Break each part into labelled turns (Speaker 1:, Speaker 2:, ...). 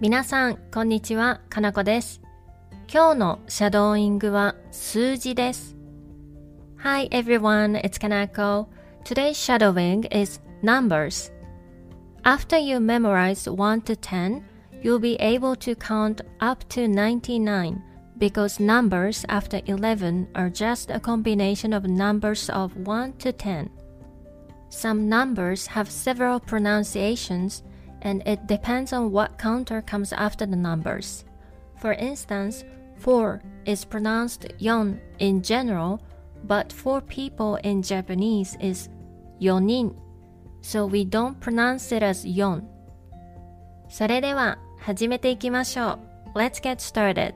Speaker 1: 皆さん、こんにちは、かなこです。今日のシャドーイングは数字です。Hi everyone, it's Kanako. Today's shadowing is numbers. After you memorize 1 to 10, you'll be able to count up to 99 because numbers after 11 are just a combination of numbers of 1 to 10. Some numbers have several pronunciations and it depends on what counter comes after the numbers. For instance, 4 is pronounced yon in general, but for people in Japanese is yonin, so we don't pronounce it as yon. それでは始めていきましょう。Let's get started.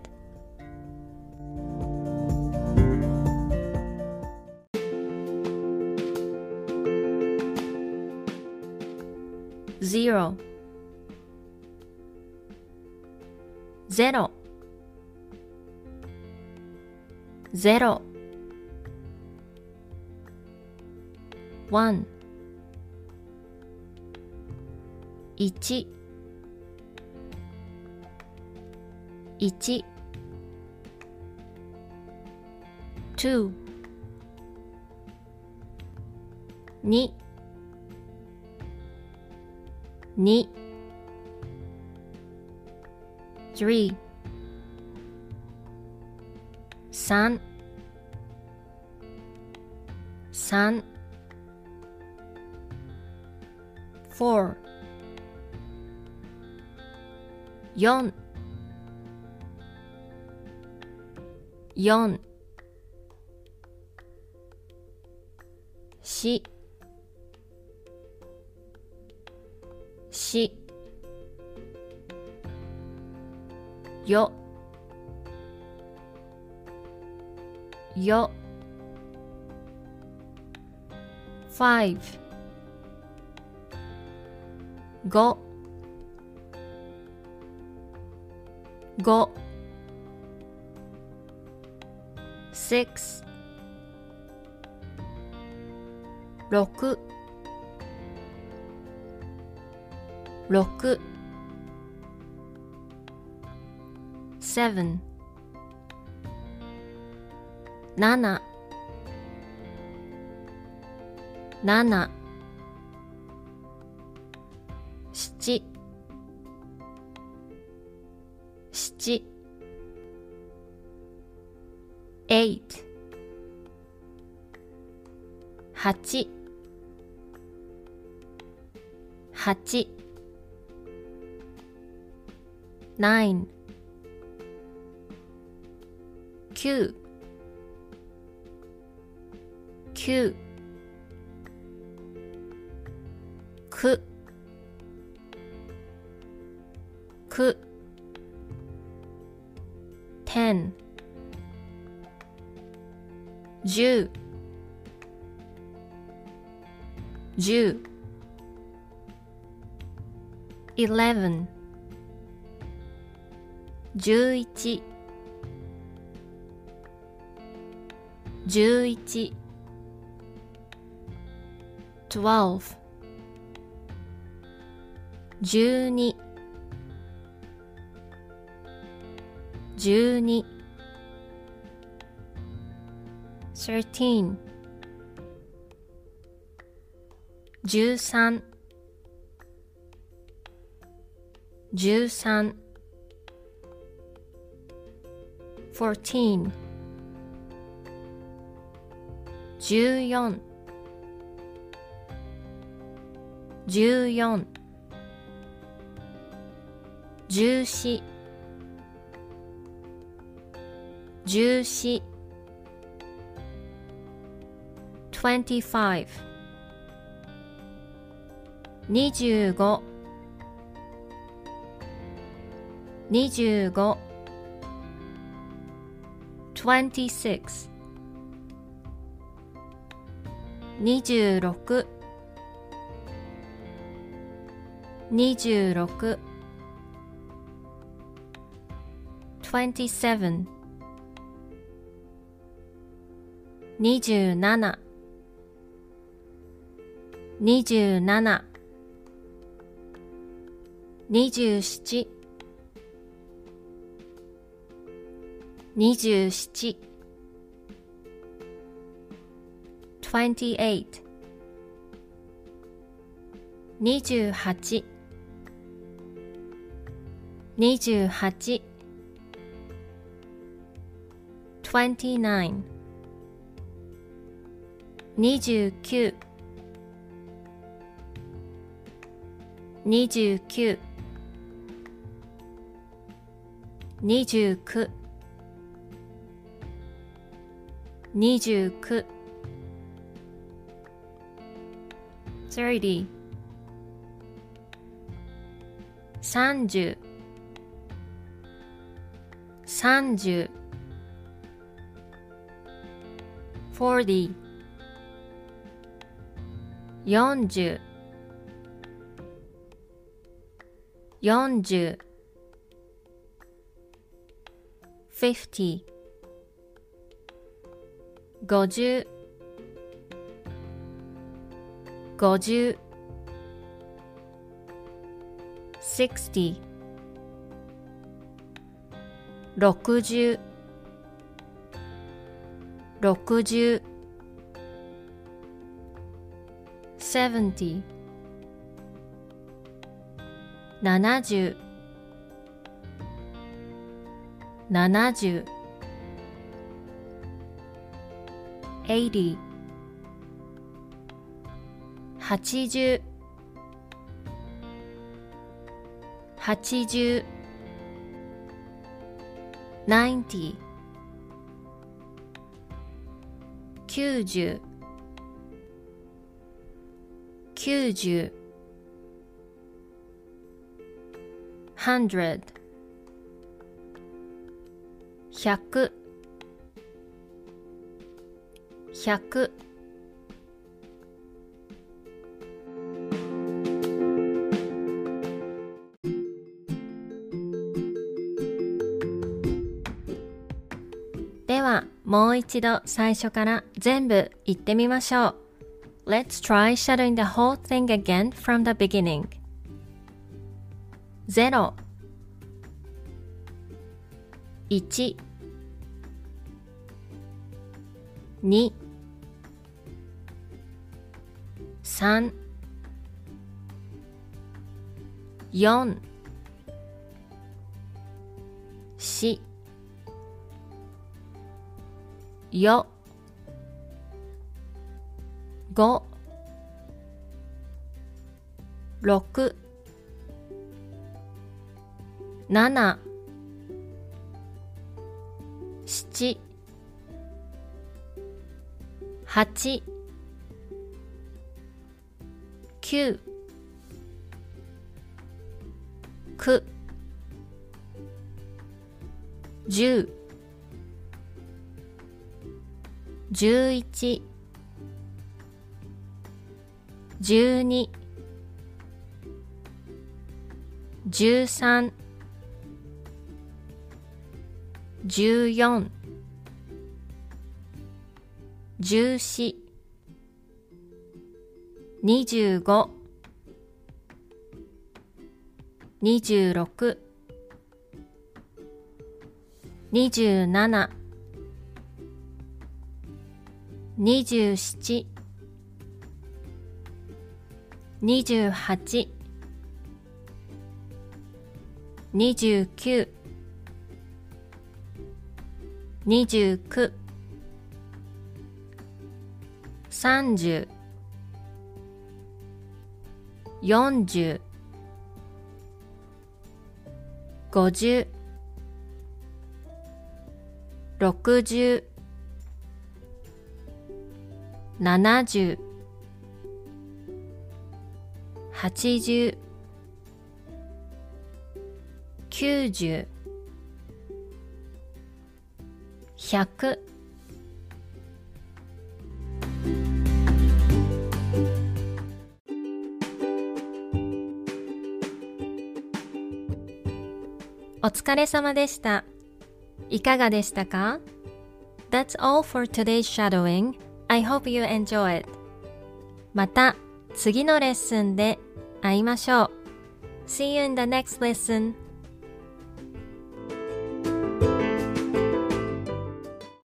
Speaker 1: ゼロ。ゼロ。ワン。一。一。2, 2 3 4 5 6 three. 三。三。four. 四。四。四。よ。よ。5ご6 7 8 6 6 7 8 seven。七。七。七。七。eight。八。八。nine。九。九。九。九。ten。十。十。eleven。十十一。twelve。十二。十二。thirteen。十三。十三。fourteen。14十五二十五、twenty six 26 26 27 27 27 27 27 28 28 28 29 29 29 29 29 30 30 30 40 40 40 50 50 50 60 60 60 70 70 70 80 80 80 90 90 90 hundred 100 100ではもう一度最初から全部言ってみましょう。Let's try shadowing the whole thing again from the beginning. 0 1 2 3 4 4よ。五六。七。七。八。九。九。十。11 12 13 14 14 25 26 27二十七、二十八、二十九、二十九、三十、四十、五十、六十、40 50 60 70 80 90 100お疲れ様でした。いかがでしたか ?That's all for today's shadowing. I hope you enjoy it. また次のレッスンで会いましょう。See you in the next lesson.